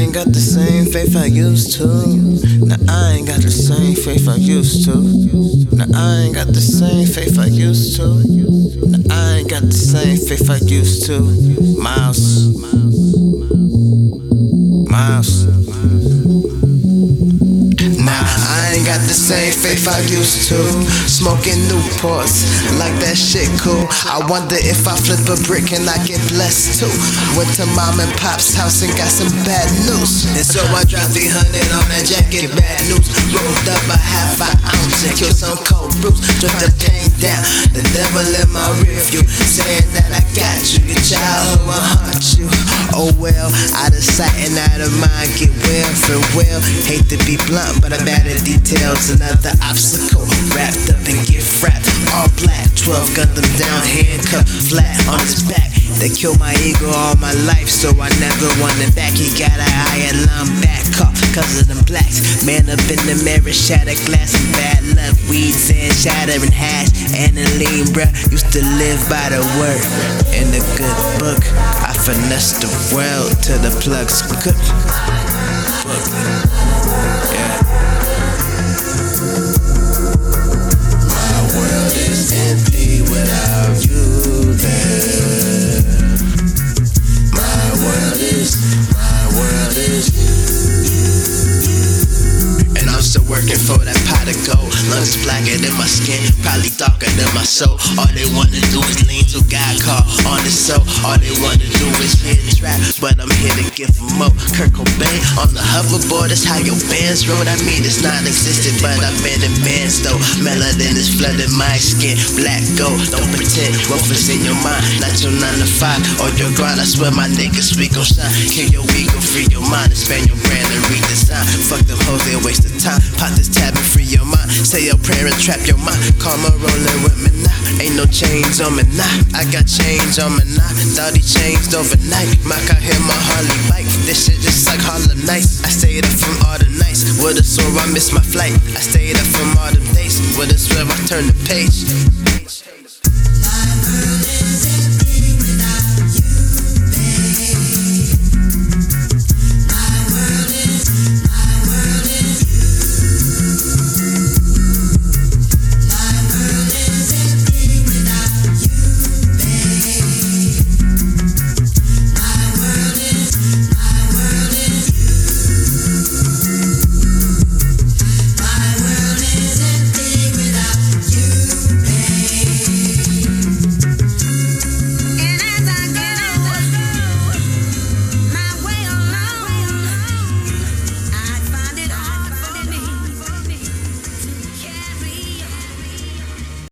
ain't got the same faith I used to. Now I ain't got the same faith I used to. Now I ain't got the same faith I used to. Now I ain't got the same faith I used to. Miles. Ain't got the same faith I used to. Smoking Newports, like that shit cool. I wonder if I flip a brick and I get blessed too. Went to mom and pop's house and got some bad news. And so I dropped 300 on that jacket, bad news. Rolled up a half an ounce and killed some cold brews. Drove the thing down, the devil in my rearview. Saying that I got you, your childhood will haunt you. Oh well, out of sight and out of mind, get well for well. Hate to be blunt, but I'm bad at details. Another obstacle, wrapped up and get wrapped. All black, 12 gun them down, handcuffed, flat on his back. They killed my ego all my life, so I never wanted back. He got a iron off, cause of them blacks. Man up in the mirror, shattered glass and bad luck. Weeds and shattering hash, and a lean, bruh. Used to live by the word in the good book. I finessed the world to the plugs. Good. Yeah. Working for that pot of gold. Lungs blacker than my skin, probably darker than my soul. All they wanna do is lean to God call on the soul. All they wanna do is but I'm here to give more. Kurt Cobain on the hoverboard, that's how your bands roll. I mean, it's non-existent, but I've been in bands though. Melanin is flooding my skin, black gold. Don't pretend what was in your mind, not your nine to five or your grind. I swear my niggas we gon' shine. Kill your ego, free your mind, expand your brand and redesign. Fuck them hoes, they waste of time. Pop this tab and free your mind. Say your prayer and trap your mind. Karma rolling no chains on me now. I got chains on me now. Thought he changed overnight. Mike out hit my Harley bike. This shit just like Harlem Nights. I stayed up from all the nights. A sore, I missed my flight. I stayed up from all the days. A swear, I turned the page.